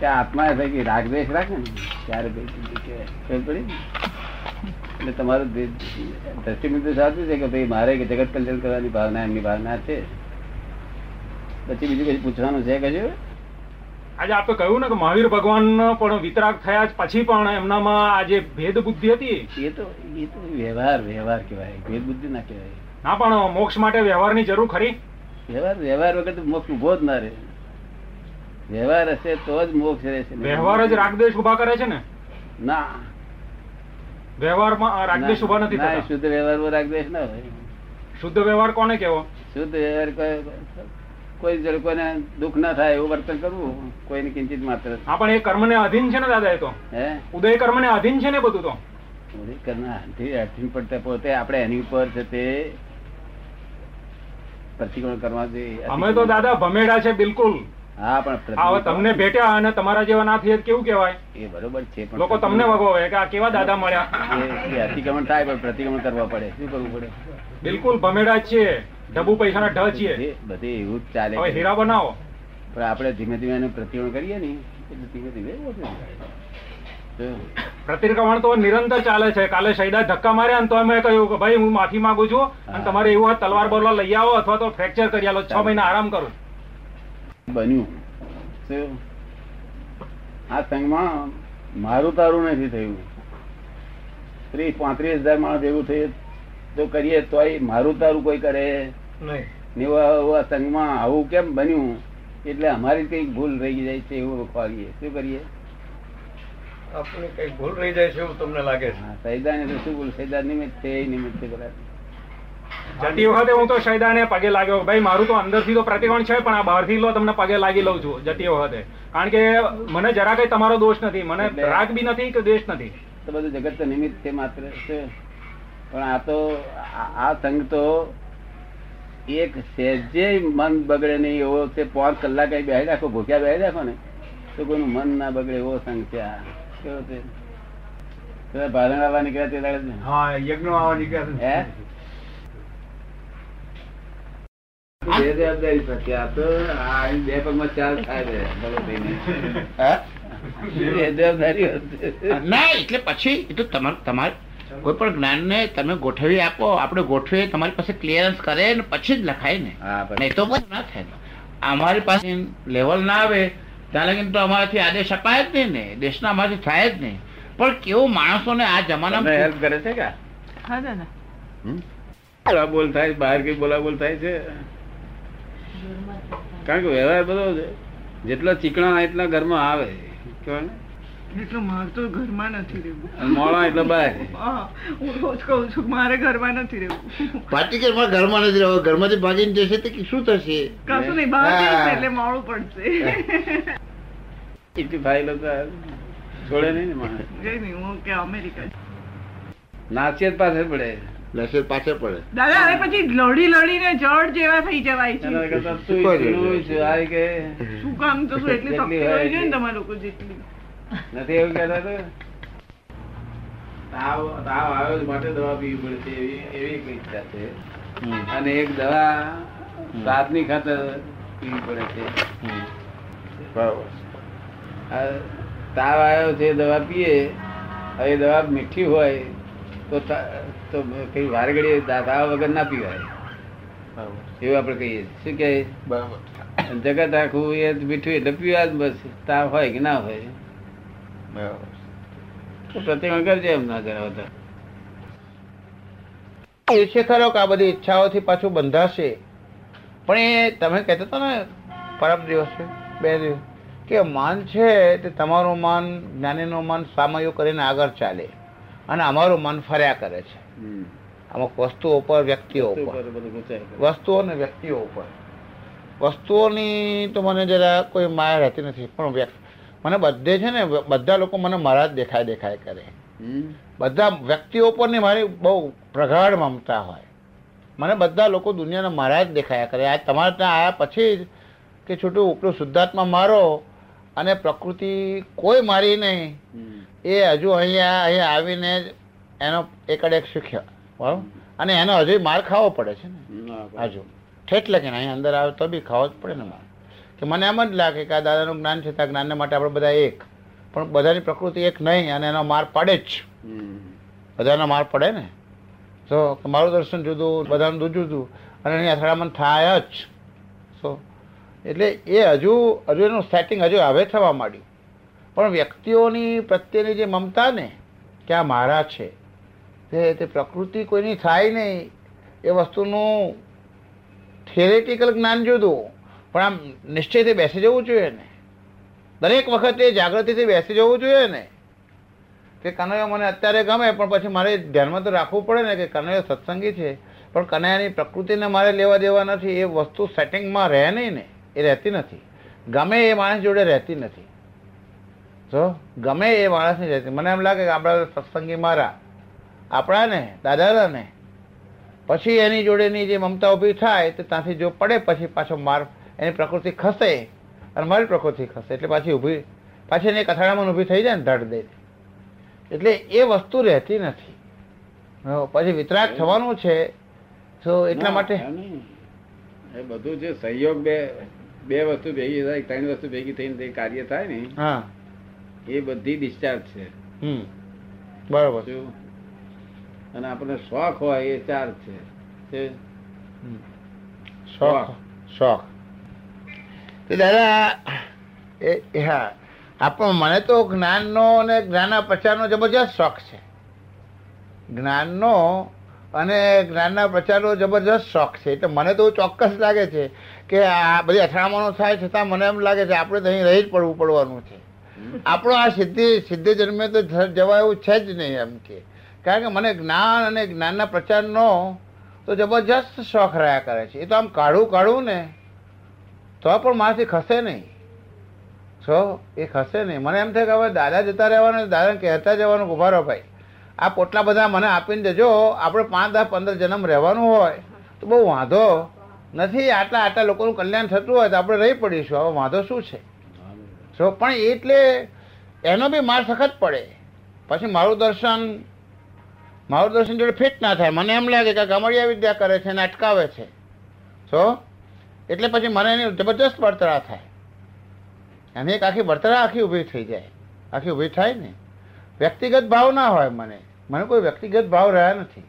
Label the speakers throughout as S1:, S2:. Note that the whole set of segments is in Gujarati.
S1: કે આત્મા થઈ રાગદ્વેષ રાખે ને ત્યારે પડી એટલે તમારું દ્રષ્ટિબિંદુ સાચું છે કે ભાઈ મારે કે જગત કલ્યાણ કરવાની ભાવના એમની ભાવના છે? પછી બીજું કઈ પૂછવાનું છે કશું?
S2: આજે આપે કહ્યું ને કે મહાવીર ભગવાન પણ વિતરાગ થયા પછી પણ એમનામાં આજે ભેદ બુદ્ધિ હતી
S1: એ તો એ તો વ્યવહાર વ્યવહાર કહેવાય. ભેદ બુદ્ધિ ના કહેવાય.
S2: ના પણ મોક્ષ માટે વ્યવહારની જરૂર ખરી?
S1: વ્યવહાર વ્યવહાર વગર મોક્ષ ઊભો જ ના રહે. વ્યવહાર હશે તો જ મોક્ષ રહેશે
S2: વ્યવહાર જ રાગદેશ ઊભા કરે છે ને?
S1: ના.
S2: વ્યવહારમાં રાગદેશ ઊભા નથી થતા.
S1: શુદ્ધ વ્યવહારમાં રાગદેશ ના હોય.
S2: શુદ્ધ વ્યવહાર કોને કેવો
S1: શુદ્ધ વ્યવહાર કોઈ- જળ કોઈને દુઃખ ના થાય એવું વર્તન કરવું કોઈને કિંચિત માત્ર.
S2: હા પણ એ કર્મને અધીન છે ને દાદા એ તો.
S1: હે?
S2: ઉદય કર્મને અધીન છે ને બધું તો?
S1: કરના આથી પડતા પોતે આપણે એની ઉપર છે તે પ્રતિકોણ કરવા જોઈએ.
S2: અમે તો દાદા ભમેડા છે બિલકુલ.
S1: હા પણ
S2: હવે તમને ભેટ્યા અને તમારા જેવા ના થઈએ કેવું કહેવાય?
S1: એ બરોબર છે પણ
S2: લોકો તમને વગોવે કે આ કેવા દાદા મળ્યા?
S1: એ- અતિક્રમણ થાય પણ પ્રતિક્રમણ કરવા પડે. શું કરવું પડે?
S2: બિલકુલ ભમેડા જ ડબુ પૈસાના ઢ છીએ.
S1: બધે- એવું જ ચાલે
S2: હવે હીરા બનાવો.
S1: પણ આપણે ધીમે ધીમે એને પ્રતિક્રમણ કરીએ ને એટલે ધીમે ધીમે
S2: પ્રતિક્રમણ તો નિરંતર ચાલે છે. કાલે શૈદા ધક્કા માર્યા ને તો અમે કહ્યું કે ભાઈ હું માફી માંગુ છું અને તમારે એવું તલવાર બોલવા લઈ આવો અથવા તો ફ્રેક્ચર કરી આલો છ મહિના આરામ કરું.
S1: બન્યું. આ સંઘમાં મારું તારું નથી થયું. ત્રીસ પાંત્રીસ હજાર માણસ એવું થયું. તો કરીએ તોય મારું તારું કોઈ કરે.
S2: નહીં.
S1: સંઘમાં આવું કેમ બન્યું? એટલે અમારી કંઈક ભૂલ રહી જાય છે એવું ખોરીએ શું કરીએ?
S3: આપણે કઈ ભૂલ રહી જાય છે એવું તમને લાગે છે?
S1: સૈદાન એટલે શું ભૂલ સૈદાન નિમિત્ત છે એ નિમિત્ત બધા
S2: જતી વખતે હું તો શૈદાને પગે લાગ્યો ભાઈ મારું તો અંદરથી તો પ્રતિકોણ છે પણ આ બહારથી લો તમને પગે લાગી લઉં છું જતી વખતે. કારણ કે મને જરા કઈ તમારો દોષ નથી મને રાગ બી નથી કે દ્વેષ નથી.
S1: તો બધું જગત તો નિમિત્ત છે માત્ર છે. પણ આ તો આ સંઘ તો એક સહેજે મન બગડે નહીં એવો તે પાંચ કલાક બેસી રાખો ભૂખ્યા બેસી રાખો ને તો કોઈનું મન ના બગડે એવો સંઘ છે આ. કેવો તે ભારણ આવવા નીકળ્યા તે દાડે
S3: હા યજ્ઞ આવવા નીકળ્યા
S1: હે બે જવાબદારી થતી. આ તો બે પગમાં ચાર થાય છે ભલો થઈને. બે જવાબદારી
S4: ના એટલે પછી એ તો તમારે તમારે કોઈ પણ જ્ઞાનને તમે ગોઠવી આપો. આપણે ગોઠવીએ તમારી પાસે ક્લિયરન્સ કરે ને પછી જ લખાય ને.
S1: હા પણ
S4: નહીં તો પછી ના થાય. અમારી પાસે લેવલ ના આવે ત્યાં લગીને તો અમારાથી આદેશ અપાય જ નહીં ને. દેશના અમારાથી થાય જ નહીં. પણ કેવો માણસોને આ
S1: જમાના
S4: જમાનામાં
S1: હેલ્પ કરે છે કે?
S5: હા દાદા.
S1: બોલ થાય બહાર કઈ બોલા બોલ થાય છે? કારણ કે વ્યવહાર બધો છે. જેટલો ચીકણા એટલા ઘરમાં આવે. કેવાય
S5: એટલું મારે તો ઘરમાં નથી રહેવું.
S1: અને એટલે બહાર
S5: હું રોજ કહું છું કે મારે ઘરમાં નથી રહેવું.
S4: પાર્ટીકરમાં ઘરમાં નથી રહેવું? ઘરમાંથી ભાગીને જશે તો શું થશે?
S5: કશું નહીં બહાર એટલે મોડું પડશે.
S1: એટલી ભાઈ તો છોડે નહીં ને માણસ.
S5: કઈ નહીં હું કે અમેરિકા
S1: નાસિયત પાસે પડે.
S4: લસર પાછળ પડે.
S5: દાદા હવે પછી લડી લડીને જળ જેવા થઈ જવાય છે.
S4: શું
S5: કામ તો શું એટલી શક્તિ
S1: હોય
S5: છે ને તમારા લોકો જેટલી?
S1: નથી એવું કહેતા તો? તાવ તાવ આવ્યો છે માટે દવા પીવી પડે છે એવી એવી ઈચ્છા છે. અને એક દવા સાધની ખાતર પીવી પડે છે. તાવ આવ્યો છે દવા પીએ હવે એ દવા મીઠી હોય તો તા- કઈ વાર ઘડીએ તાવ વગર ના પીવાય. એવું આપણે કહીએ. શું કહે?
S4: બરાબર.
S1: જગત આખું એ મીઠું એટલે પીવા જ બસ. તાવ હોય કે ના હોય.
S4: બરાબર.
S1: તો પ્રતિમા કરજે એમ ના કરાવો
S4: એ છે ખરો કે આ બધી ઈચ્છાઓથી પાછું બંધાશે. પણ એ તમે કહેતા હતા ને પરમ દિવસે બે દિવસ કે માન છે તે તમારું માન જ્ઞાનીનું માન સામયો કરીને આગળ ચાલે. અને અમારું મન ફર્યા કરે છે. અમુક વસ્તુઓ પર વ્યક્તિઓ ઉપર. વસ્તુઓ અને વ્યક્તિઓ ઉપર વસ્તુઓની તો મને જરા કોઈ માયા રહેતી નથી પણ વ્યક્તિ મને બધે છે ને બધા લોકો મને મારા જ દેખાય દેખાય કરે. બધા વ્યક્તિઓ પરની મારી બહુ પ્રગાઢ મમતા હોય. મને બધા લોકો દુનિયાના મારા જ દેખાયા કરે. આ તમારે ત્યાં આવ્યા પછી જ કે છૂટું ઉપલું શુદ્ધાત્મા મારો અને પ્રકૃતિ કોઈ મારી નહીં. એ હજુ અહીંયા અહીંયા આવીને જ એનો એકડેક શીખ્યો. બરાબર અને એનો હજુ માર ખાવો પડે છે ને.
S1: ના,
S4: હજુ. ઠેઠ લખીને અહીંયા અંદર આવે તો બી ખાવો જ પડે ને માર. કે મને એમ જ લાગે કે આ દાદાનું જ્ઞાન છે ત્યાં જ્ઞાનને માટે આપણે બધા એક. પણ બધાની પ્રકૃતિ એક નહીં અને એનો માર પડે જ. બધાનો માર પડે ને. તો મારું દર્શન જુદું બધાનું જુદું અને એની અથડામણ થાય જ. સો એટલે એ હજુ હજુ એનું સેટિંગ હજુ હવે થવા માંડ્યું. પણ વ્યક્તિઓની પ્રત્યેની જે મમતા ને, કે આ મારા છે, તે તે પ્રકૃતિ કોઈની થાય નહીં, એ વસ્તુનું થિયરેટિકલ જ્ઞાન જુદું. પણ આમ નિશ્ચયથી બેસી જવું જોઈએ ને. દરેક વખતે જાગૃતિથી બેસી જવું જોઈએ ને. કે કનૈયો મને અત્યારે ગમે, પણ પછી મારે ધ્યાનમાં તો રાખવું પડે ને કે કનૈયો સત્સંગી છે. પણ કનૈયાની પ્રકૃતિને મારે લેવા દેવા નથી, એ વસ્તુ સેટિંગમાં રહે નહીં ને. એ રહેતી નથી. ગમે એ માણસ જોડે રહેતી નથી. જો ગમે એ માણસની રહેતી મને એમ લાગે કે આપણા સત્સંગી મારા આપણાને દાદાને પછી એની જોડેની જે મમતા ઊભી થાય તો ત્યાંથી જો પડે પછી પાછો માર એની પ્રકૃતિ ખસે. અને મારી પ્રકૃતિ ખસે. એટલે પાછી ઊભી પાછી એની કથાડામાં ઊભી થઈ જાય ને ધડ દે. એટલે એ વસ્તુ રહેતી નથી. પછી વિતરાગ થવાનું છે. તો એટલા માટે
S1: એ બધું જે સહયોગ બે બે વસ્તુ ભેગી થાય ત્રણ વસ્તુ ભેગી થઈને જે કાર્ય થાય ને
S4: હા.
S1: એ બધી ડિસ્ચાર્જ છે.
S4: હમ. બરાબર?
S1: અને આપણને શોખ હોય એ ચાર છે.
S4: શોખ. શોખ. તો દાદા એ એ હા. આપણો મને તો જ્ઞાનનો અને જ્ઞાના પ્રચારનો જબરજસ્ત શોખ છે. જ્ઞાનનો અને જ્ઞાનના પ્રચારનો જબરજસ્ત શોખ છે. એટલે મને તો ચોક્કસ લાગે છે કે આ બધી અથડામણો થાય છતાં મને એમ લાગે છે આપણે તો અહીં રહી જ પડવું પડવાનું છે. આપણો આ સિદ્ધિ સિદ્ધિ જન્મે તો જવા એવું છે જ નહીં એમ કે. કારણ કે મને જ્ઞાન અને જ્ઞાનના પ્રચારનો તો જબરજસ્ત શોખ રહ્યા કરે છે. એ તો આમ કાઢું કાઢું ને, તો પણ મારાથી ખસે નહીં. છો એ ખસે નહીં. મને એમ થાય કે હવે દાદા જતા રહેવાનું દાદાને કહેતા જવાનું, ઊભા ભાઈ. આ પોટલા બધા મને આપીને દેજો, આપણે પાંચ, દસ, પંદર જન્મ રહેવાનું હોય, તો બહુ વાંધો નથી. આટલા આટલા લોકોનું કલ્યાણ થતું હોય તો આપણે રહી પડીશું. હવે વાંધો શું છે? જો, પણ એટલે એનો બી માર સખત પડે. પછી મારું દર્શન મારું દર્શન જોડે ફિટ ના થાય. મને એમ લાગે કે ગામડિયા વિદ્યા કરે છે ને અટકાવે છે. જો, એટલે પછી મને એની જબરજસ્ત બળતરા થાય. એની એક આખી બળતરા આખી ઊભી થઈ જાય. આખી ઊભી થાય ને. વ્યક્તિગત ભાવ ના હોય મને. મને કોઈ વ્યક્તિગત ભાવ રહ્યા નથી.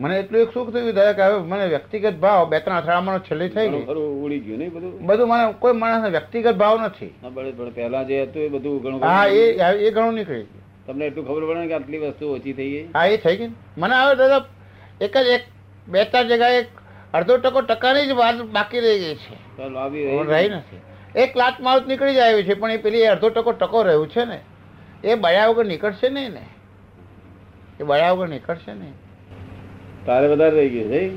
S4: મને એટલું એક સુખ થયું દાદા કે હવે મને વ્યક્તિગત ભાવ બે ત્રણ અથડામણો છેલ્લી થઈ ગઈ.
S1: ઉડી ગયું નહીં બધું?
S4: બધું મને કોઈ માણસને વ્યક્તિગત ભાવ નથી.
S1: પહેલા જે હતું એ બધું ઘણું
S4: હા એ એ ઘણું નીકળી ગયું.
S1: તમને એટલું ખબર પડે કે આટલી વસ્તુ ઓછી થઈ ગઈ?
S4: હા એ થઈ ગઈ મને હવે દાદા એક જ એક બે ચાર જગ્યાએ અડધો ટકો ટકાની જ વાત બાકી રહી ગઈ છે. રહી નથી. એક લાત માઉસ નીકળી જાય છે પણ એ પેલી અડધો ટકો ટકો રહ્યું છે ને. એ બળ્યા વગર નીકળશે નહીં ને? એ બળ્યા વગર નીકળશે નહીં?
S1: તારે વધારે રહી ગયું છે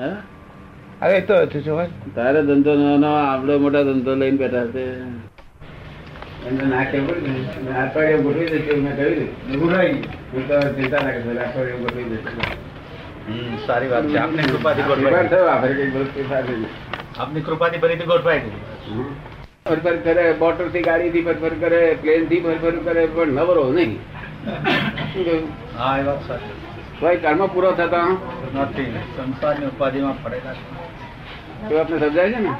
S4: હવે તો હતું જો.
S1: તારે ધંધો નાનો આવડો મોટા ધંધો લઈને બેઠા છે. એમને ના પડે ને. ગોઠવી મેં કહ્યું. હું તો ચિંતા ના કરતો અઠવાડિયે ગોઠવી દઈશું.
S6: સારી વાત છે. આપની કૃપાથી ગોઠવાઈ. આપની કૃપાથી ફરીથી ગોઠવાઈ ગયું
S1: ફરફર કરે મોટરથી ગાડી થી ફરફર કરે પ્લેનથી ફરફર કરે પણ નવરો નહીં. ભાઈ કર્મ પૂરો થતા?
S6: નથી સંસારની ઉપાધિમાં પડેલા છે.
S1: તો આપને સમજાય છે ને?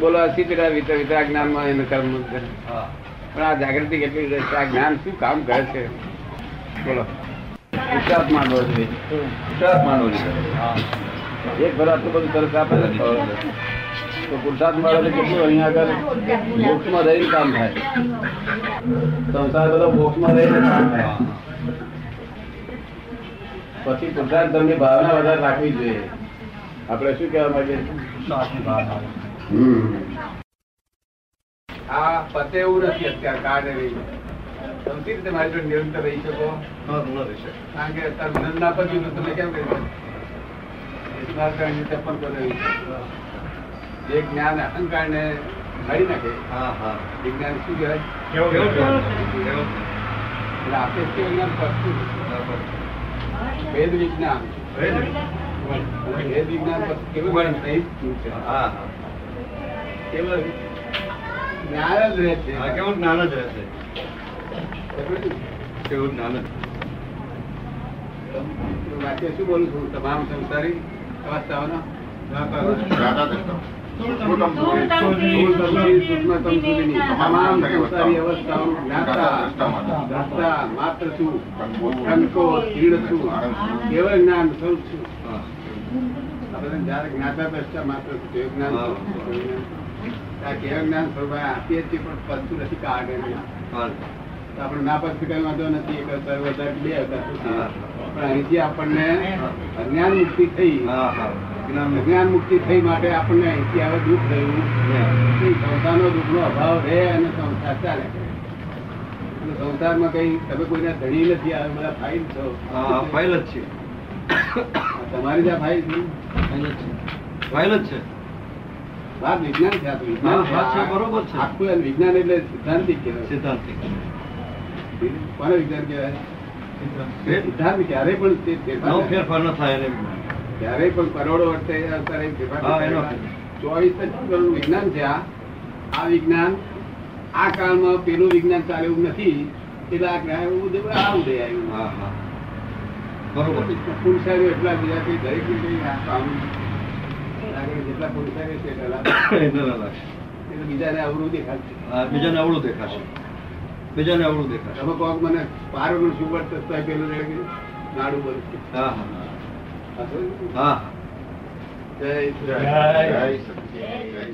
S1: બોલો પેલા વિતરા વિતરા જ્ઞાનમાં એને કર્મ કરે.
S6: હા.
S1: પણ આ જાગૃતિ કેટલી આ જ્ઞાન શું કામ કરે છે? બોલો. વિશ્વાસ માનવો જોઈએ. વિશ્વાસ માનવો જોઈએ. એક ભર આટલું બધું તરફ આપે તો પુરુષાર્થ મળે તો કેટલું અહીંયા આગળ મોક્ષમાં રહીને કામ થાય. સંસાર બધો મોક્ષમાં રહીને કામ થાય. પછી પુરુષાર્થ ધર્મની ભાવના વધારે રાખવી જોઈએ. આપણે શું કહેવા માંગીએ. આ પતે એવું નથી અત્યારે કાઢે રહી સૌથી રીતે મારી જોડે નિરંતર રહી શકો. કારણ કે અત્યારે નંદ ના પત્યું તમે કેમ કરી શકો? રહી શકો. જે જ્ઞાન અહંકાર ને મારી નાખે
S6: હા હા.
S1: એ જ્ઞાન શું કહેવાય? એટલે આપે છે જ્ઞાન પસ્તું વેદ વિજ્ઞાન. વેદ? વિજ્ઞાન કેવું જ્ઞાન સહિત છે? કેવળ જ્ઞાન જ રહે છે.
S6: કેવું જ્ઞાન જ કેવું? જ્ઞાન
S1: વાક્ય શું બોલું છું? તમામ સંસારી અવસ્થાઓનો? સુધીની તમામ નથી કાઢે આપણે ના પદ કઈ વાંધો નથી એક અવતાર વધારે બે અવતાર. પણ અહીંથી આપણને અજ્ઞાન મુક્તિ થઈ અજ્ઞાન મુક્તિ થઈ માટે આપણને અહીંથી હવે દુઃખ થયું. નહીં. સંસારનો દુઃખનો અભાવ રહે અને સંસાર ચાલે અને સંસારમાં કઈ તમે કોઈના ધણી નથી આવે બધા ફાઇલ છો.
S6: ફાઇલ જ છે.
S1: તમારી ત્યાં ફાઇલ છે?
S6: ફાઇલ જ છે. ફાઇલ જ છે.
S1: વાત વિજ્ઞાન છે
S6: બરોબર છે.
S1: આખું વિજ્ઞાન એટલે સિદ્ધાંતિક કહેવાય.
S6: સિદ્ધાંતિક
S1: કોને વિજ્ઞાન કહેવાય?
S6: ફેર-
S1: સિદ્ધાંત ક્યારેય પણ ફેરફાર
S6: ન થાય
S1: ક્યારેય પણ કરોડો વર્ષે. ચોવીસ જ કરોડ વિજ્ઞાન છે આ. વિજ્ઞાન આ કાળમાં પેલું વિજ્ઞાન ચાલે એવું નથી. એટલે આ ગ્રહ આ ઉદય આવ્યું.
S6: બરોબર.
S1: પુરુષારીઓ એટલા બીજા કઈ દરેક ને જેટલા પુરુષારીઓ છે એટલા
S6: ના
S1: બીજાને અવરું દેખાશે.
S6: બીજાને અવળું દેખાશે. બીજાને અવળું દેખાશે.
S1: તમે કોક મને પારનું શું વર્તન પેલું નાડું બધું.
S6: હા હા.
S1: હા, જય
S3: જય.
S1: જય.